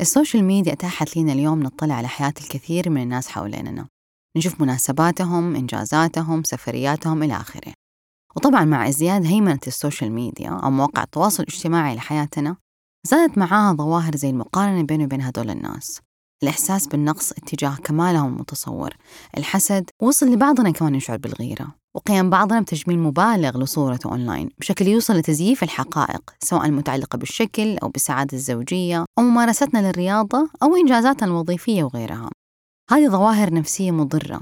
السوشيال ميديا أتاحت لنا اليوم نطلع على حياة الكثير من الناس حواليننا. نشوف مناسباتهم، إنجازاتهم، سفرياتهم إلى آخره. وطبعا مع ازدياد هيمنة السوشيال ميديا أو مواقع التواصل الاجتماعي لحياتنا زادت معاها ظواهر زي المقارنة بينه وبين هدول الناس. الإحساس بالنقص اتجاه كمالهم المتصور. الحسد وصل لبعضنا كمان يشعر بالغيرة وقيام بعضنا بتجميل مبالغ لصورته أونلاين بشكل يوصل لتزييف الحقائق سواء المتعلقة بالشكل أو بالسعادة الزوجية أو ممارستنا للرياضة أو إنجازاتنا الوظيفية وغيرها. هذه ظواهر نفسية مضرة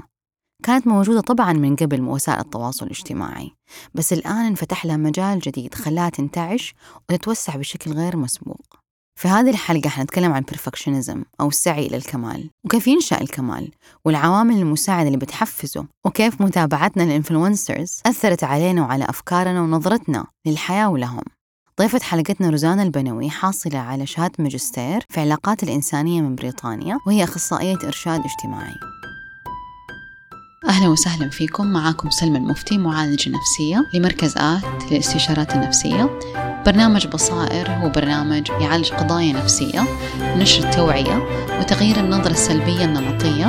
كانت موجودة طبعا من قبل وسائل التواصل الاجتماعي بس الآن انفتح لها مجال جديد خلاها تنتعش وتتوسع بشكل غير مسبوق. في هذه الحلقة حنتكلم عن perfectionism أو السعي إلى الكمال وكيف ينشأ الكمال والعوامل المساعدة اللي بتحفزه وكيف متابعتنا للإنفلونسرز أثرت علينا وعلى أفكارنا ونظرتنا للحياة ولهم. ضيفة حلقتنا روزانا البنوي حاصلة على شهادة ماجستير في علاقات الإنسانية من بريطانيا وهي أخصائية إرشاد اجتماعي. أهلا وسهلا فيكم. معاكم سلمى المفتي معالجة نفسية لمركز آت للاستشارات النفسية. برنامج بصائر هو برنامج يعالج قضايا نفسية نشر التوعية وتغيير النظرة السلبية النمطية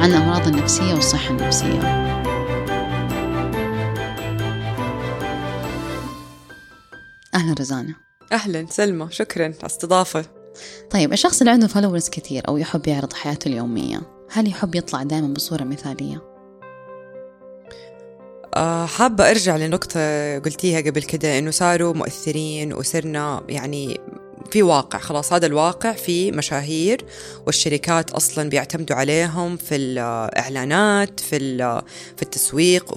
عن الأمراض النفسية والصحة النفسية. أهلا رزانة أهلا سلمى شكرا على الاستضافة. طيب الشخص اللي عنده فولورز كثير أو يحب يعرض حياته اليومية هل يحب يطلع دائما بصورة مثالية؟ آه، حابة أرجع لنقطة قلتيها قبل كده إنه صاروا مؤثرين وصرنا يعني في واقع خلاص هذا الواقع في مشاهير والشركات أصلا بيعتمدوا عليهم في الإعلانات في في التسويق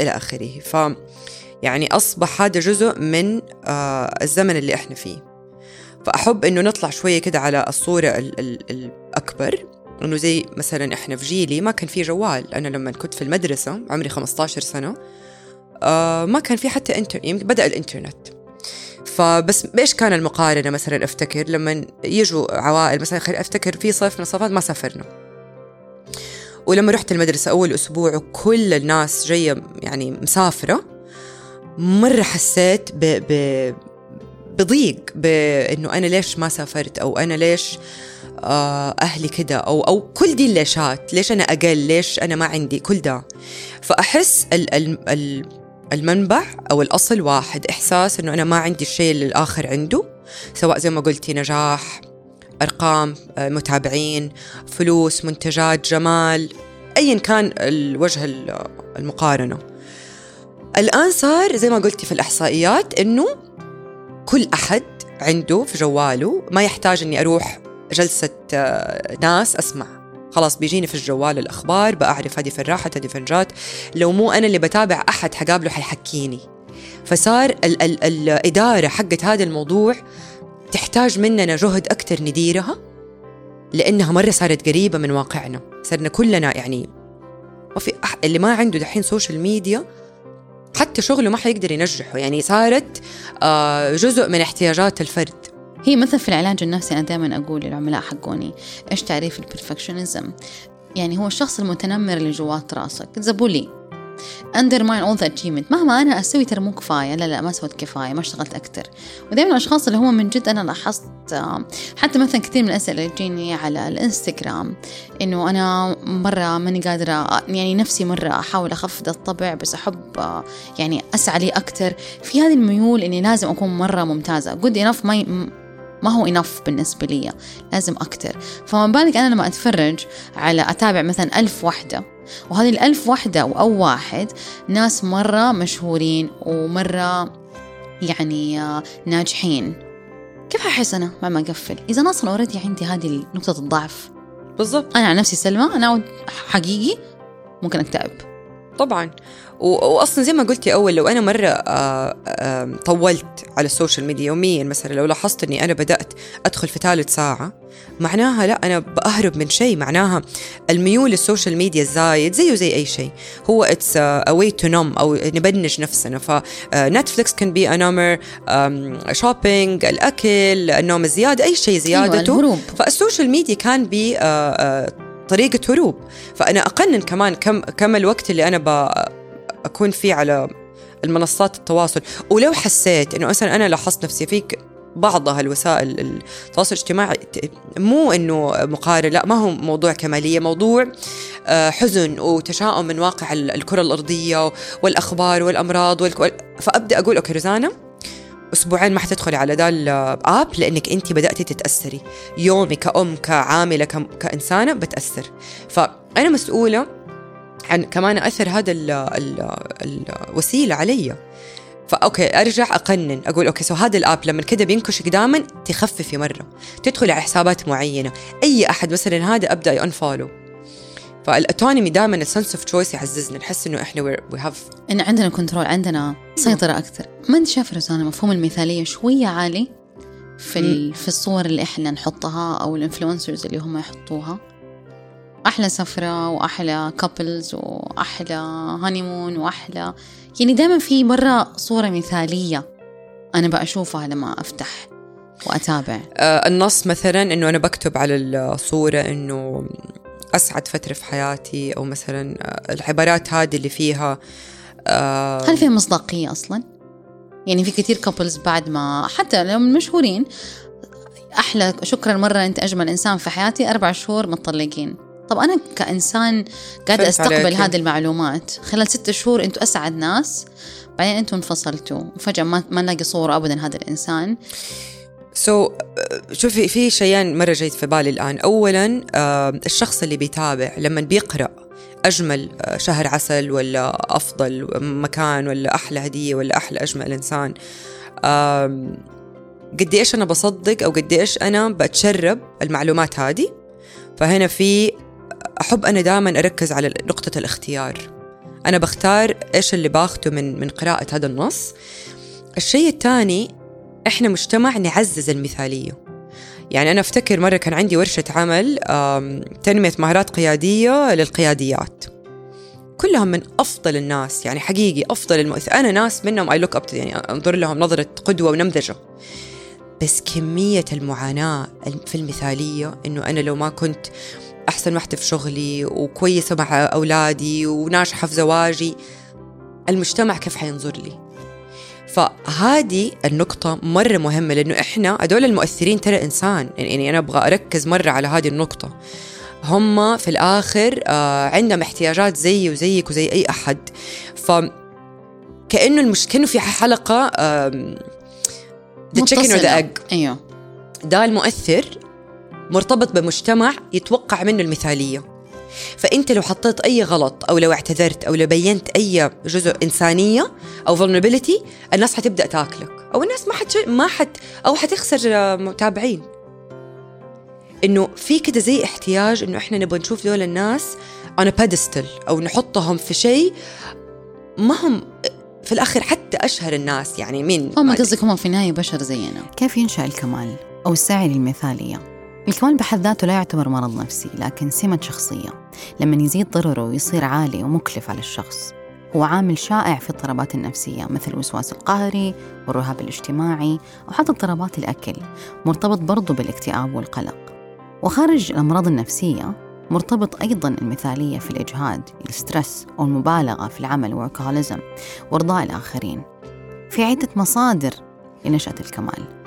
إلى آخره. ف يعني أصبح هذا جزء من آه، الزمن اللي إحنا فيه. فأحب إنه نطلع شوية كده على الصورة الأكبر. إنه زي مثلا إحنا في جيلي ما كان في جوال. أنا لما كنت في المدرسة عمري 15 سنة آه ما كان في حتى انتر يمكن بدأ الإنترنت. فبس إيش كان المقارنة مثلا؟ أفتكر لما يجوا عوائل مثلا أفتكر في صيف من الصيفات ما سافرنا. ولما رحت المدرسة أول أسبوع وكل الناس جاية يعني مسافرة مرة حسيت ب... بضيق بإنه أنا ليش ما سافرت؟ أو أنا ليش آه، أهلي كده أو أو كل دي الليشات ليش أنا أقل؟ ليش أنا ما عندي؟ كل ده. فأحس ال ال المنبع أو الأصل واحد إحساس إنه أنا ما عندي الشيء اللي الآخر عنده سواء زي ما قلتي نجاح أرقام آه، متابعين فلوس منتجات جمال ايا كان الوجه المقارنة. الآن صار زي ما قلتي في الإحصائيات إنه كل أحد عنده في جواله ما يحتاج إني أروح جلسة آه، ناس أسمع. خلاص بيجيني في الجوال الأخبار بأعرف هذه فين راحت هذه فين جات لو مو أنا اللي بتابع أحد حقابله حيحكيني. فصار ال- ال- الإدارة حقت هذا الموضوع تحتاج مننا جهد أكثر نديرها لأنها مرة صارت قريبة من واقعنا. صرنا كلنا يعني ما في أح... اللي ما عنده دحين سوشيال ميديا حتى شغله ما حيقدر ينجحه. يعني صارت آه، جزء من احتياجات الفرد. هي مثل في العلاج النفسي أنا دائما أقول للعملاء حقوني إيش تعريف ال perfectionism؟ يعني هو الشخص المتنمر اللي جوات راسك the bully undermine all the achievement مهما أنا أسوي ترى مو كفاية. لا لا ما سويت كفاية ما اشتغلت أكتر ودائما الأشخاص اللي هم من جد أنا لاحظت حتى مثلا كثير من الأسئلة اللي تجيني على الإنستغرام إنه أنا مرة ماني قادرة يعني نفسي مرة أحاول أخفض الطبع بس أحب يعني أسعى لي أكتر في هذه الميول إني لازم أكون مرة ممتازة. Good enough ما ما هو إنف بالنسبة لي لازم أكتر. فما بالك أنا لما أتفرج على أتابع مثلا ألف وحدة وهذه الألف وحدة أو واحد ناس مرة مشهورين ومرة يعني ناجحين. كيف أحس أنا مع ما أقفل؟ إذا أنا أصلا already عندي هذه نقطة الضعف. بالضبط. أنا عن نفسي سلمى أنا حقيقي ممكن أكتئب. طبعا. واصلا زي ما قلتي أول لو أنا مرة آه، آه، طولت على السوشيال ميديا يوميا مثلا لو لاحظت إني أنا بدأت أدخل في ثالث ساعة معناها لا أنا بأهرب من شيء. معناها الميول للسوشيال ميديا الزايد زيه زي أي شيء. هو it's a way to numb أو numbing نفسنا. ف Netflix can be a number shopping الأكل النوم الزيادة أي شيء زيادته. أيوة فالسوشيال ميديا can be آه، طريقة هروب. فأنا أقنن كمان كم كم الوقت اللي أنا أكون فيه على المنصات التواصل. ولو حسيت إنه مثلا أنا لاحظت نفسي فيك بعضها الوسائل التواصل الاجتماعي مو إنه مقارن لا ما هو موضوع كمالية موضوع آه، حزن وتشاؤم من واقع الكرة الأرضية والأخبار والأمراض والك... فأبدأ أقول okay روزانا أسبوعين ما حتدخلي على ذا ال app لأنك أنت بدأتي تتأثري. يومي كأم كعاملة كإنسانة بتأثر. فأنا مسؤولة عن كمان أثر هذا الوسيلة علي. ف okay أرجع أقنن أقول okay so هذا ال app لما كذا بينكشك دائما تخففي مرة تدخلي على حسابات معينة. أي أحد مثلا هذا أبدأ unfollow فال autonomy دائما ال sense of choice يعززنا نحس إنه إحنا we have إن عندنا control عندنا سيطرة أكثر. ما انت شايف رسالة مفهوم المثالية شوية عالي في في الصور اللي إحنا نحطها أو ال influencers اللي هم يحطوها؟ أحلى سفرة وأحلى couples وأحلى honeymoon وأحلى يعني دائما في برا صورة مثالية أنا بشوفها لما أفتح وأتابع. آه النص مثلا إنه أنا بكتب على الصورة إنه أسعد فترة في حياتي أو مثلا آه، العبارات هذه اللي فيها آه هل فيها مصداقية أصلا؟ يعني في كثير كابلز بعد ما حتى لو مشهورين أحلى شكرا مرة أنت أجمل إنسان في حياتي أربع شهور متطلقين. طب أنا كإنسان قاعدة أستقبل هذه المعلومات خلال ستة شهور أنتوا أسعد ناس بعدين أنتوا انفصلتوا وفجأة ما, ما نلاقي صورة أبدا هذا الإنسان. سو so, شوفي في شيئين مرة جيد في بالي الآن. أولا الشخص اللي بيتابع لما بيقرأ أجمل شهر عسل ولا أفضل مكان ولا أحلى هدية ولا أحلى أجمل إنسان قد إيش أنا بصدق أو قد إيش أنا بتشرب المعلومات هذه؟ فهنا في أحب أنا دائما أركز على نقطة الاختيار. أنا بختار إيش اللي باخده من من قراءة هذا النص. الشيء الثاني إحنا مجتمع نعزز المثالية. يعني أنا أفتكر مرة كان عندي ورشة عمل تنمية مهارات قيادية للقياديات. كلهم من أفضل الناس يعني حقيقي أفضل المؤثر أنا ناس منهم أي لوك أب يعني أنظر لهم نظرة قدوة ونمذجة. بس كمية المعاناة في المثالية إنه أنا لو ما كنت أحسن واحدة في شغلي وكويسة مع أولادي وناجحة في زواجي. المجتمع كيف حينظر لي؟ فهذه النقطة مرة مهمة لأنه إحنا هدول المؤثرين ترى إنسان. يعني أنا أبغى أركز مرة على هذه النقطة. هم في الآخر آه عندهم احتياجات زيي وزيك وزي أي أحد. ف كأنه المشكلة في حلقة the chicken or the أيوه. ده المؤثر مرتبط بمجتمع يتوقع منه المثالية. فأنت لو حطيت أي غلط أو لو اعتذرت أو لو بينت أي جزء إنسانية أو vulnerability الناس حتبدأ تاكلك. أو الناس ما حت ما حت أو حتخسر متابعين. إنه في كده زي احتياج إنه إحنا نبغى نشوف دول الناس on a pedestal أو نحطهم في شيء ما هم في الآخر حتى أشهر الناس يعني مين هم قصدك هم في النهاية بشر زينا. كيف ينشأ الكمال أو السعي للمثالية؟ الكمال بحد ذاته لا يعتبر مرض نفسي لكن سمة شخصية. لما يزيد ضرره ويصير عالي ومكلف على الشخص هو عامل شائع في الاضطرابات النفسية مثل الوسواس القهري والرهاب الاجتماعي أو حتى اضطرابات الأكل مرتبط برضو بالاكتئاب والقلق. وخارج الأمراض النفسية مرتبط أيضا المثالية في الإجهاد الستريس أو المبالغة في العمل workaholism وإرضاء الآخرين. في عدة مصادر لنشأة الكمال.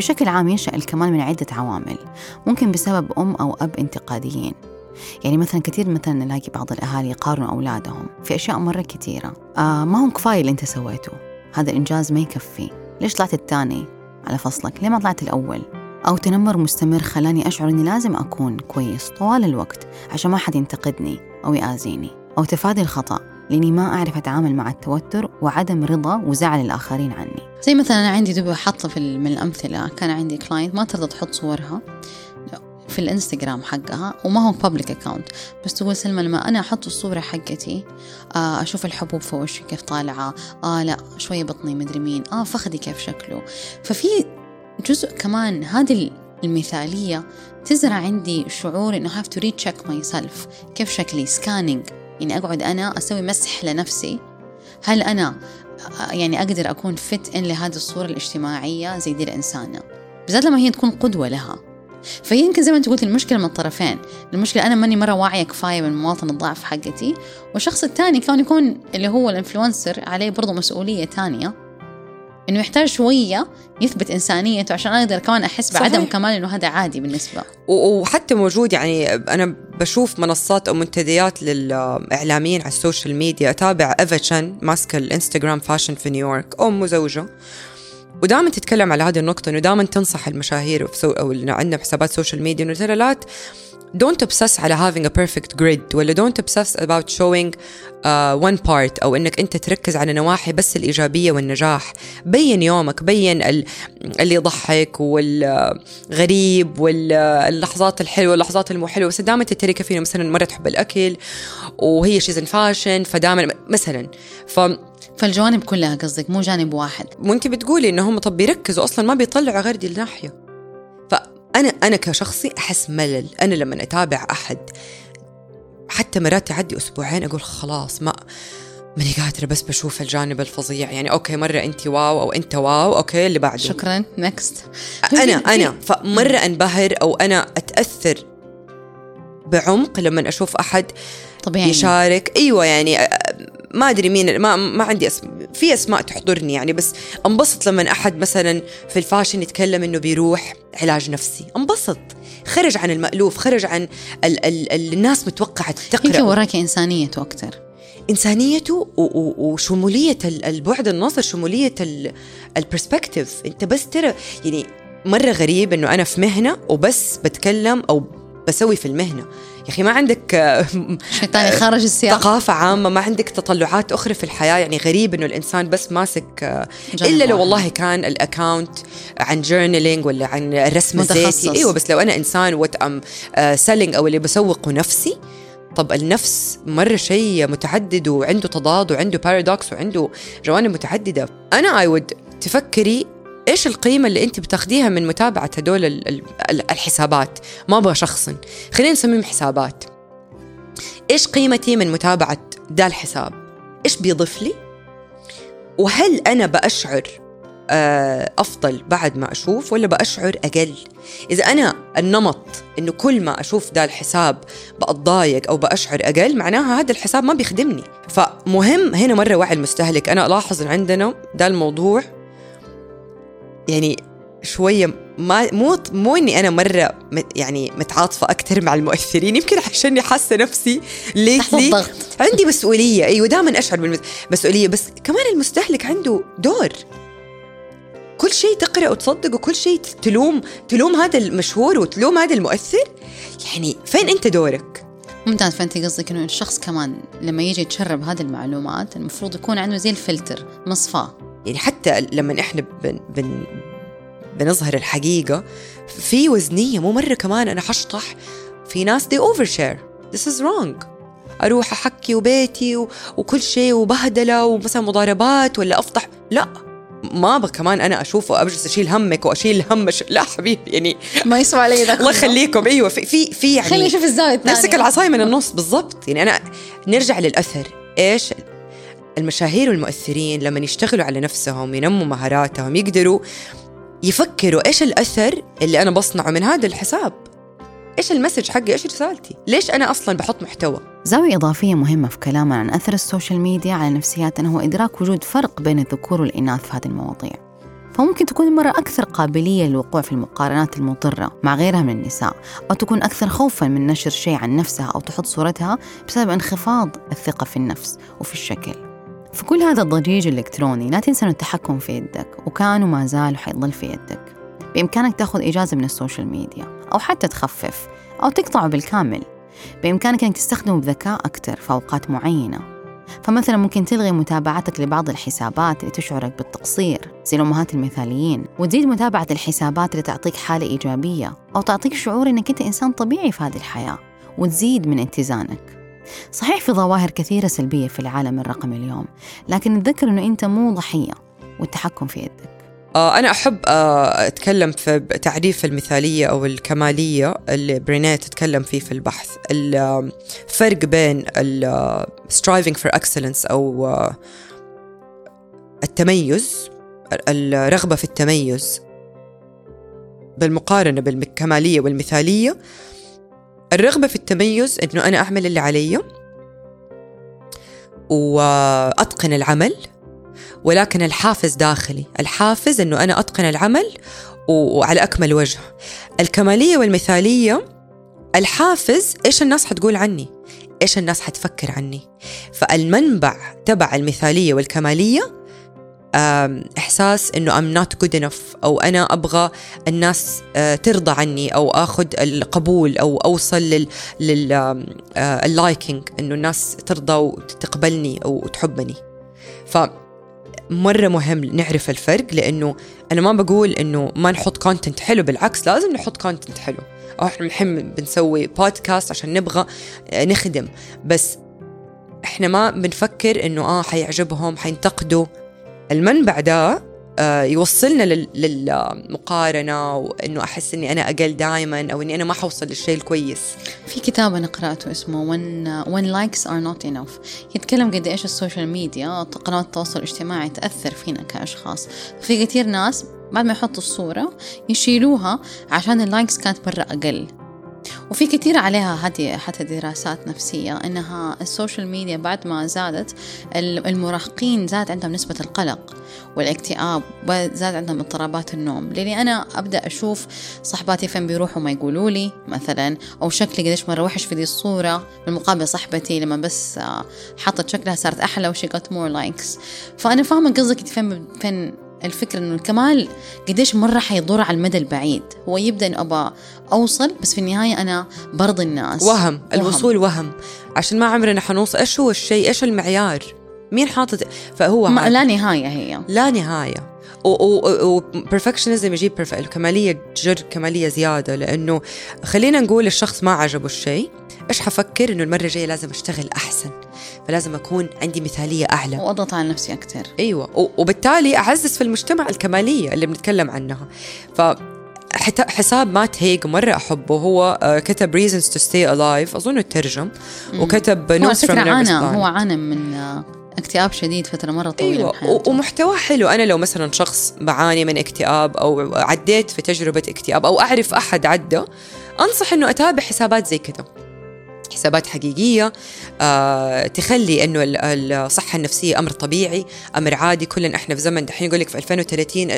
بشكل عام ينشأ الكمال من عدة عوامل ممكن بسبب أم أو أب انتقاديين. يعني مثلا كثير مثلا نلاقي بعض الأهالي يقارنوا أولادهم في أشياء مرة كثيرة. آه ما هو كفاية اللي أنت سويته. هذا الإنجاز ما يكفي. ليش طلعت الثاني على فصلك؟ ليه ما طلعت الأول؟ أو تنمر مستمر خلاني أشعر أني لازم أكون كويس طوال الوقت عشان ما حد ينتقدني أو يآذيني أو تفادي الخطأ. لأني ما أعرف أتعامل مع التوتر وعدم رضا وزعل الآخرين عني. زي مثلا أنا عندي دبي حاطة في من الأمثلة كان عندي client ما ترضى تحط صورها في الإنستغرام حقها وما هو public account بس تقول سلمى لما أنا أحط الصورة حقتي آه أشوف الحبوب في وشي كيف طالعة آه لا شوية بطني مدري مين آه فخذي كيف شكله. ففي جزء كمان هذه المثالية تزرع عندي شعور إنه have to recheck myself كيف شكلي؟ سكانينج يعني أقعد أنا أسوي مسح لنفسي. هل أنا يعني أقدر أكون فت إن لهذه الصورة الاجتماعية زي دي الإنسانة؟ بالذات لما هي تكون قدوة لها. فهي يمكن زي ما أنت قلت المشكلة من الطرفين. المشكلة أنا ماني مرة واعية كفاية من مواطن الضعف حقتي. والشخص الثاني كان يكون اللي هو ال influencer عليه برضه مسؤولية ثانية. إنه يحتاج شوية يثبت إنسانيته عشان أقدر كمان أحس بعدم صحيح. كمال إنه هذا عادي بالنسبة. وحتى موجود يعني أنا بشوف منصات أو منتديات للإعلاميين على السوشيال ميديا. أتابع Eva Chen ماسكة الإنستغرام fashion في نيويورك. أم وزوجه ودائما تتكلم على هذه النقطة إنه دائما تنصح المشاهير أو اللي عندنا حسابات سوشيال ميديا إنه ترى لا don't obsess على having a perfect grid ولا don't obsess about showing uh, one part أو إنك أنت تركز على نواحي بس الإيجابية والنجاح. بين يومك بين اللي يضحك والغريب واللحظات الحلوة واللحظات المو حلوة. بس دائما تتريق فينا. مثلا مرة تحب الأكل وهي she's fashion فدائما مثلا. ف فالجوانب كلها قصدك مو جانب واحد. وانت بتقولي انهم طب بيركزوا أصلا ما بيطلعوا غير دي الناحية. أنا أنا كشخصي أحس ملل. أنا لما أتابع أحد حتى مرات تعدي أسبوعين أقول خلاص ما ماني قادرة بس بشوف الجانب الفظيع. يعني أوكي مرة انت واو أو أنت واو أوكي اللي بعده. شكرا. next أنا أنا. فمرة أنبهر أو أنا أتأثر بعمق لما أشوف أحد طبيعي. يشارك. أيوه يعني ما أدري مين ما ما عندي اسم في أسماء تحضرني يعني بس انبسط لما أحد مثلا في ال fashion يتكلم إنه بيروح علاج نفسي. انبسط. خرج عن المألوف خرج عن ال ال ال الناس متوقعة تقرأ يمكن وراك إنسانيته أكثر. إنسانيته وشمولية البعد النظر شمولية ال perspective أنت بس ترى يعني مرة غريب إنه أنا في مهنة وبس بتكلم أو بسوي في المهنة. يا أخي ما عندك شيء ثاني خارج السياق. ثقافة عامة ما عندك تطلعات أخرى في الحياة يعني غريب إنه الإنسان بس ماسك إلا لو والله كان ال account عن journaling ولا عن الرسم الذاتي. أيوة بس لو أنا إنسان what I'm selling أو اللي بسوقه نفسي طب النفس مرة شيء متعدد وعنده تضاد وعنده paradox وعنده جوانب متعددة. أنا أي would تفكري إيش القيمة اللي أنت بتاخديها من متابعة هدول الحسابات؟ ما أبغى شخصا خلينا نسميهم حسابات. إيش قيمتي من متابعة دا الحساب؟ إيش بيضيف لي؟ وهل أنا بأشعر آه، أفضل بعد ما أشوف ولا بأشعر أقل؟ إذا أنا النمط إنه كل ما أشوف دا الحساب بتضايق أو بأشعر أقل معناها هذا الحساب ما بيخدمني. فمهم هنا مرة وعي المستهلك. أنا ألاحظ إن عندنا ده الموضوع يعني شوية ما مو مو إني أنا مرة يعني متعاطفة أكثر مع المؤثرين يمكن عشاني حاسة نفسي ليتلي عندي مسؤولية. أيوه دائما أشعر بالمسؤوليه بس كمان المستهلك عنده دور. كل شيء تقرأ وتصدق وكل شيء تلوم تلوم هذا المشهور وتلوم هذا المؤثر. يعني فين أنت دورك؟ ممتاز فانت قصدك إنه الشخص كمان لما يجي يتشرب هذه المعلومات المفروض يكون عنده زي الفلتر مصفاة. يعني حتى لما إحنا بن بن بنظهر الحقيقة في وزنية مو مرة كمان أنا حشطح في ناس دي overshare. This is wrong. أروح أحكي وبيتي و... وكل شيء وبهدلة ومثلا مضاربات ولا أفضح. لا ما أبغى كمان أنا أشوفه وأبجلس أشيل همك وأشيل هم ش... لا حبيبي يعني ما يسوى علي ده الله يخليكم. أيوه في في, في يعني خليني أشوف الزاوية الثانية. نمسك العصاية من النص بالضبط. يعني أنا نرجع للأثر. إيش؟ المشاهير والمؤثرين لما يشتغلوا على نفسهم ينموا مهاراتهم يقدروا يفكروا إيش الأثر اللي أنا بصنعه من هذا الحساب؟ إيش ال message حقي؟ إيش رسالتي؟ ليش أنا أصلا بحط محتوى؟ زاوية إضافية مهمة في كلامنا عن أثر السوشيال ميديا على نفسياتنا هو إدراك وجود فرق بين الذكور والإناث في هذه المواضيع. فممكن تكون المرأة أكثر قابلية للوقوع في المقارنات المضرة مع غيرها من النساء أو تكون أكثر خوفا من نشر شيء عن نفسها أو تحط صورتها بسبب انخفاض الثقة في النفس وفي الشكل. في كل هذا الضجيج الإلكتروني لا تنسى أن التحكم في يدك وكان وما زال وحيضل في يدك. بإمكانك تأخذ إجازة من السوشيال ميديا أو حتى تخفف أو تقطعه بالكامل. بإمكانك أنك تستخدمه بذكاء أكثر في أوقات معينة. فمثلا ممكن تلغي متابعتك لبعض الحسابات اللي تشعرك بالتقصير زي الأمهات المثاليين. وتزيد متابعة الحسابات اللي تعطيك حالة إيجابية أو تعطيك شعور أنك أنت إنسان طبيعي في هذه الحياة. وتزيد من اتزانك. صحيح في ظواهر كثيرة سلبية في العالم الرقمي اليوم لكن تذكر أنه أنت مو ضحية والتحكم في يدك. آه، أنا أحب آه، أتكلم في تعريف المثالية أو الكمالية اللي برينيه تتكلم فيه في البحث. الفرق بين ال striving for excellence أو آه، التميز الرغبة في التميز بالمقارنة بالكمالية والمثالية الرغبة في التميز إنه أنا أعمل اللي علي وأتقن العمل ولكن الحافز داخلي الحافز أنه أنا أتقن العمل وعلى أكمل وجه. الكمالية والمثالية الحافز إيش الناس حتقول عني؟ إيش الناس حتفكر عني؟ فالمنبع تبع المثالية والكمالية إحساس إنه I'm not good enough أو أنا أبغى الناس آه، ترضى عني أو أخذ القبول أو أوصل لل ال liking آه، إنه الناس ترضى وتقبلني أو تحبني. ف مرة مهم نعرف الفرق لأنه أنا ما بقول إنه ما نحط content حلو بالعكس لازم نحط content حلو. أو إحنا الحين بنسوي بودكاست عشان نبغى آه، نخدم. بس إحنا ما بنفكر إنه آه حيعجبهم حينتقدوا. المنبع ده آه، يوصلنا للمقارنة وإنه أحس إني أنا أقل دائما أو إني أنا ما حوصل للشيء الكويس. في كتاب أنا قرأته اسمه when, when likes are not enough. يتكلم قد إيش السوشيال ميديا قنوات التواصل الاجتماعي تأثر فينا كأشخاص. في كثير ناس بعد ما يحطوا الصورة يشيلوها عشان ال likes كانت مرة أقل. وفي كثير عليها هذه حتى دراسات نفسية إنها السوشيال ميديا بعد ما زادت المراهقين زاد عندهم نسبة القلق والاكتئاب وزاد عندهم اضطرابات النوم. لاني أنا أبدأ أشوف صحباتي فين بيروحوا ما يقولوا لي مثلا أو شكلي قديش مرة وحش في دي الصورة بالمقابل صاحبتي لما بس حطت شكلها صارت أحلى وشي جت more likes فأنا فاهمة قصدك فين فين الفكرة إنه الكمال قديش مرة حيضر على المدى البعيد. هو يبدأ إنه أبغى أوصل بس في النهاية أنا برضي الناس. وهم, وهم. الوصول وهم. عشان ما عمرنا حنوصل. إيش هو الشيء؟ إيش المعيار؟ مين حاطط؟ فهو ما لا نهاية هي. لا نهاية. وبرفكشنزم يجيب الكمالية تجر كمالية زيادة لأنه خلينا نقول الشخص ما عجبه الشيء إيش حفكر؟ إنه المرة الجاية لازم أشتغل أحسن فلازم أكون عندي مثالية أعلى. وأضغط على نفسي أكثر أيوة وبالتالي أعزز في المجتمع الكمالية اللي بنتكلم عنها. ف حساب مات هيج مرة أحبه هو آه، كتب reasons to stay alive أظنه ترجم وكتب notes from عانى هو عانى من آه، اكتئاب شديد فترة مرة طويلة أيوة ومحتواه حلو. أنا لو مثلا شخص بعاني من اكتئاب أو عديت في تجربة اكتئاب أو أعرف أحد عدى أنصح أنه أتابع حسابات زي كده. حسابات حقيقية آه تخلي إنه الصحة النفسية أمر طبيعي، أمر عادي. كلنا إحنا في زمن دحين يقول لك في 2030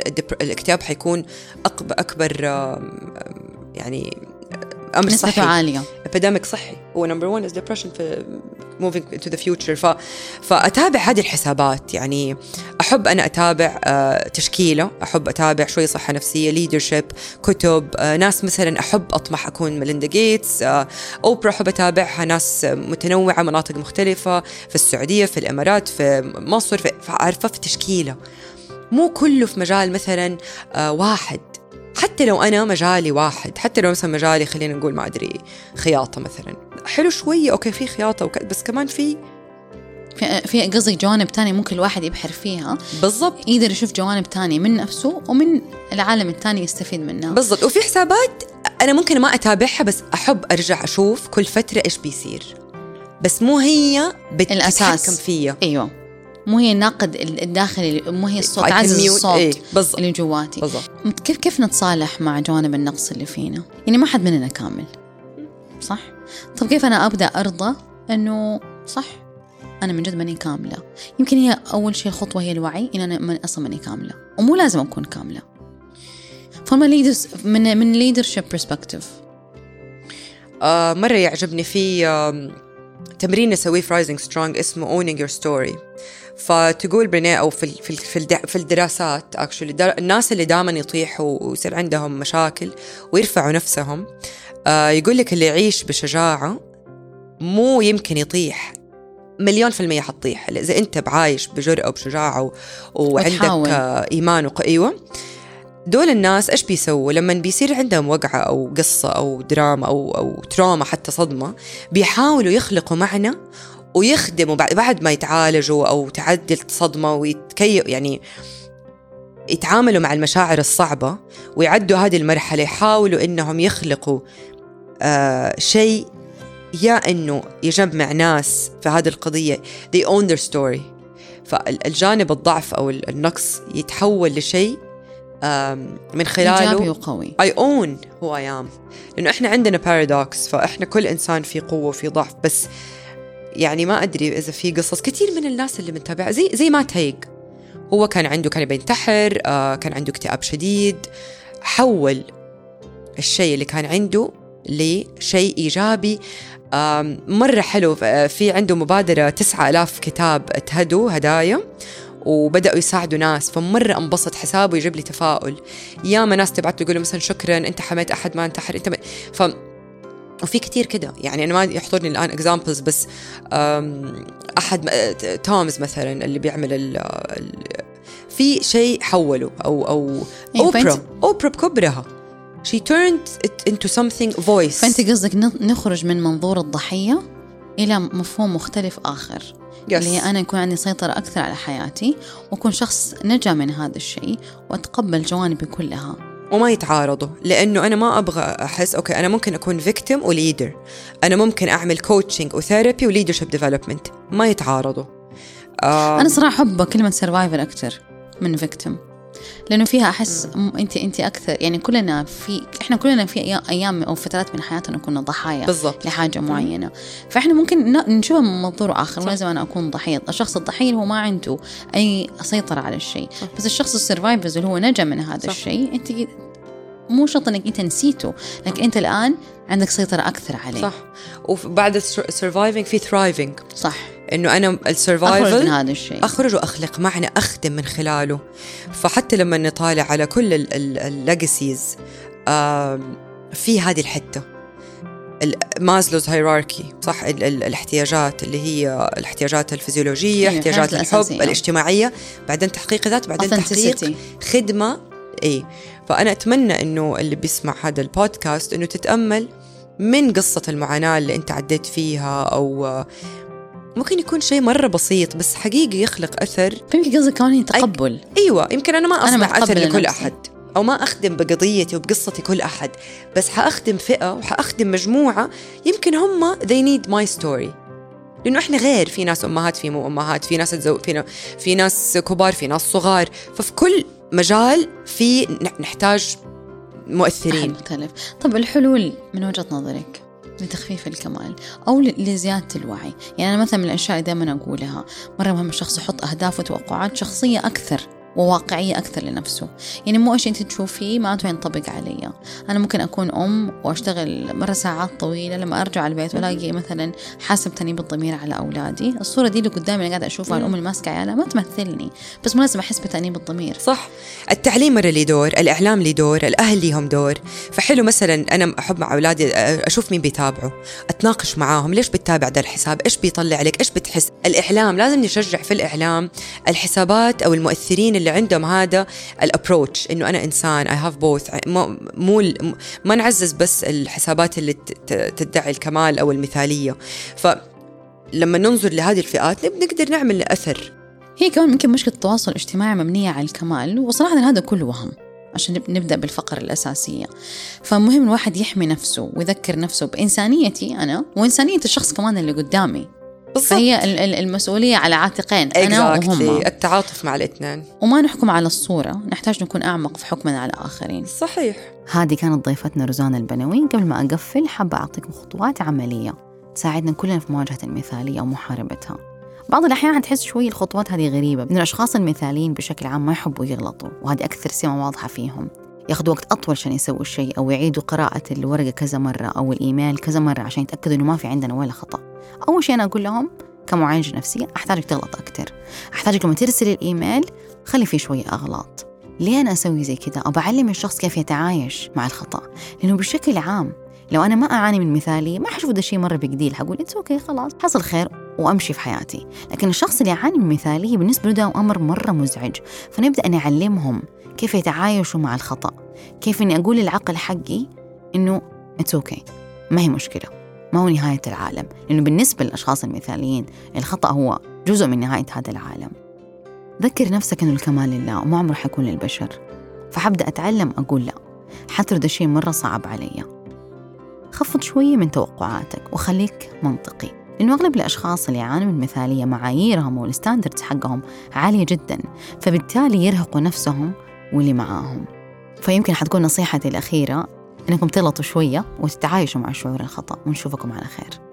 الاكتئاب حيكون أكبر آه يعني أمر صحي. عالية. epidemic صحي. هو number 1 is depression في moving to the future ف فأتابع هذه الحسابات. يعني أحب أنا أتابع آه تشكيلة. أحب أتابع شوي صحة نفسية leadership كتب. آه ناس مثلا أحب أطمح أكون ميليندا جيتس آه أوبرا أحب أتابعها. ناس متنوعة مناطق مختلفة. في السعودية في الإمارات في مصر في عارفه في تشكيلة. مو كله في مجال مثلا واحد. حتى لو أنا مجالي واحد حتى لو مثلا مجالي خلينا نقول ما أدري خياطة مثلا. حلو شوية أوكي في خياطة وك... بس كمان في في في قصدك جوانب تانية ممكن الواحد يبحر فيها. بالضبط. يقدر يشوف جوانب تانية من نفسه ومن العالم الثاني يستفيد منها. بالضبط. وفي حسابات أنا ممكن ما أتابعها بس أحب أرجع أشوف كل فترة إيش بيصير. بس مو هي بتتحكم فيا أيوه. مو هي الناقد الداخلي مو هي الصوت عزز الصوت إيه بالضبط. اللي جواتي. بالضبط. كيف كيف نتصالح مع جوانب النقص اللي فينا؟ يعني ما حد مننا كامل. صح؟ طب كيف أنا أبدأ أرضى؟ إنه صح. أنا من جد ماني كاملة. يمكن هي أول شيء الخطوه هي الوعي إن أنا من أصلا ماني كاملة. ومو لازم أكون كاملة. فما leaders من من leadership perspective آه مرة يعجبني في آه تمرين نسويه في Rising Strong اسمه owning your story فتقول برينيه أو في في في الدراسات actually الناس اللي دائما يطيحوا ويصير عندهم مشاكل ويرفعوا نفسهم آه يقول لك اللي يعيش بشجاعة مو يمكن يطيح. مليون في المية حتطيح. إذا أنت بعايش بجرأة وبشجاعة وعندك آه إيمان وق... أيوة. دول الناس إيش بيسووا؟ لما بيصير عندهم وقعة أو قصة أو دراما أو أو تروما حتى صدمة بيحاولوا يخلقوا معنى ويخدموا بعد ما يتعالجوا أو تعدل صدمة ويتكيف يعني يتعاملوا مع المشاعر الصعبة ويعدوا هذه المرحلة يحاولوا إنهم يخلقوا آه شيء يا إنه يجمع ناس في هذه القضية they own their story. فالجانب الضعف أو النقص يتحول لشيء من خلاله إيجابي وقوي. I own who I am. لأنه إحنا عندنا بارادوكس فإحنا كل إنسان في قوة وفي ضعف بس يعني ما أدري إذا في قصص كثير من الناس اللي بنتابعها زي زي ما تهيق هو كان عنده كان بينتحر آه كان عنده اكتئاب شديد. حول الشيء اللي كان عنده لشيء إيجابي. مرة حلو في عنده مبادرة تسعة ألاف كتاب اتهدوا هدايا وبدأوا يساعدوا ناس. فمرة انبسط حسابه يجيب لي تفاؤل. ياما ناس تبعت له مثلا شكرا أنت حميت أحد ما انتحر أنت ف وفي كتير كده. يعني أنا ما يحضرني الآن examples بس أحد تومز مثلا اللي بيعمل ال في شيء حوله أو أو إيه، أوبرا أوبرا بكبرها. She turned it into something voice. فأنت قصدك نخرج من منظور الضحية إلى مفهوم مختلف آخر. yes. اللي هي أنا يكون عندي سيطرة أكثر على حياتي وأكون شخص نجا من هذا الشيء وأتقبل جوانبي كلها. وما يتعارضوا لأنه أنا ما أبغى أحس okay أنا ممكن أكون victim و leader أنا ممكن أعمل coaching و therapy و leadership development ما يتعارضوا. آه أنا صراحة أحب كلمة survivor أكثر من victim لأنه فيها أحس أنت أنت أكثر يعني كلنا في إحنا كلنا في أيام أو فترات من حياتنا كنا ضحايا بالضبط. لحاجة معينة. فإحنا ممكن نشوفها من منظور آخر لازم أنا أكون ضحية. الشخص الضحية هو ما عنده أي سيطرة على الشيء. بس الشخص ال survivors اللي هو نجا من هذا صح. الشيء أنت مو شرط إنك أنت نسيته لكن أنت الآن عندك سيطرة أكثر عليه. صح. وبعد ال surviving في thriving صح. إنه أنا ال survival اخرج من هذا الشيء. أخرج وأخلق معنى أخدم من خلاله. فحتى لما نطالع على كل ال legacies في هذه الحتة. Maslow's hierarchy صح؟ ال ال الاحتياجات اللي هي الاحتياجات الفيزيولوجية إيه، احتياجات الحب الاجتماعية. بعدين تحقيق ذات بعدين تحقيق خدمة. اي فأنا أتمنى إنه اللي بيسمع هذا البودكاست إنه تتأمل من قصة المعاناة اللي أنت عديت فيها أو ممكن يكون شيء مرة بسيط بس حقيقي يخلق أثر. يمكن قصدك كمان تقبل أيوة يمكن أنا ما أصنع أثر لكل لنفسي. أحد أو ما أخدم بقضيتي وبقصتي كل أحد بس حأخدم فئة وحأخدم مجموعة يمكن هم they need my story. لأنه إحنا غير في ناس أمهات في مو أمهات في ناس تزو... في, في ناس كبار في ناس صغار ففي كل مجال في نحتاج مؤثرين. مختلف. طب الحلول من وجهة نظرك لتخفيف الكمال أو لزيادة الوعي؟ يعني أنا مثلا من الأشياء اللي دائما أقولها مرة مهم الشخص يحط أهداف وتوقعات شخصية أكثر. وواقعية أكثر لنفسه. يعني مو إيش أنت تشوفيه معناته ينطبق علي. أنا ممكن أكون أم وأشتغل مرة ساعات طويلة لما أرجع البيت وألاقي مثلا حاسب تأنيب الضمير على أولادي. الصورة دي اللي قدامي أنا قاعدة أشوفها الأم اللي ماسكة عيالها ما تمثلني. بس مو لازم أحس بتأنيب الضمير. صح. التعليم مرة لي دور الإعلام لي دور الأهل ليهم دور. فحلو مثلا أنا أحب مع أولادي أشوف مين بيتابعوا أتناقش معاهم. ليش بتتابع ده الحساب؟ إيش بيطلع لك؟ إيش بتحس؟ الإعلام لازم نشجع في الإعلام الحسابات أو المؤثرين اللي عندهم هذا ال approach إنه أنا إنسان I have both مو ما نعزز بس الحسابات اللي تدعي الكمال أو المثالية. فلما ننظر لهذه الفئات نقدر نعمل أثر. هي كمان يمكن مشكلة التواصل الاجتماعي مبنية على الكمال وصراحة هذا كله وهم عشان نبدأ بالفقرة الأساسية. فمهم الواحد يحمي نفسه ويذكر نفسه بإنسانيتي أنا وإنسانية الشخص كمان اللي قدامي. بالضبط. فهي المسؤولية على عاتقين أنا. وهم. التعاطف مع الاثنين. وما نحكم على الصورة نحتاج نكون أعمق في حكمنا على الآخرين. صحيح. هذه كانت ضيفتنا رزان البنوي. قبل ما أقفل حابة أعطيكم خطوات عملية تساعدنا كلنا في مواجهة المثالية ومحاربتها. بعض الأحيان تحس شوي الخطوات هذه غريبة من الأشخاص المثاليين بشكل عام ما يحبوا يغلطوا وهذه أكثر سمة واضحة فيهم. ياخذوا وقت أطول عشان يسووا الشيء أو يعيدوا قراءة الورقة كذا مرة أو الإيميل كذا مرة عشان يتأكدوا إنه ما في عندنا ولا خطأ. أول شيء أنا أقول لهم كمعالجة نفسية أحتاجك تغلط أكتر. أحتاجك لما ترسل الإيميل خلي فيه شوية أغلاط. ليه أنا أسوي زي كذا؟ بعلم الشخص كيف يتعايش مع الخطأ. لأنه بشكل عام لو أنا ما أعاني من مثالية ما حشوف ده شيء مرة big deal حقول it's okay خلاص حصل خير وأمشي في حياتي. لكن الشخص اللي يعاني من مثالية بالنسبة له ده أمر مرة مزعج. فنبدأ نعلمهم كيف يتعايشوا مع الخطأ. كيف إني أقول للعقل حقي إنه it's okay ما هي مشكلة ما هو نهاية العالم. لأنه بالنسبة للأشخاص المثاليين الخطأ هو جزء من نهاية هذا العالم. ذكر نفسك أنه الكمال لله وما عمره حيكون للبشر. فحبدأ أتعلم أقول لا حتى ده شيء مرة صعب علي. خفض شوية من توقعاتك وخليك منطقي. لأنه أغلب الأشخاص اللي يعانوا من مثالية معاييرهم والستاندردز حقهم عالية جدا فبالتالي يرهقوا نفسهم واللي معاهم. فيمكن حتكون نصيحتي الأخيرة إنكم تغلطوا شوية وتتعايشوا مع شعور الخطأ. ونشوفكم على خير.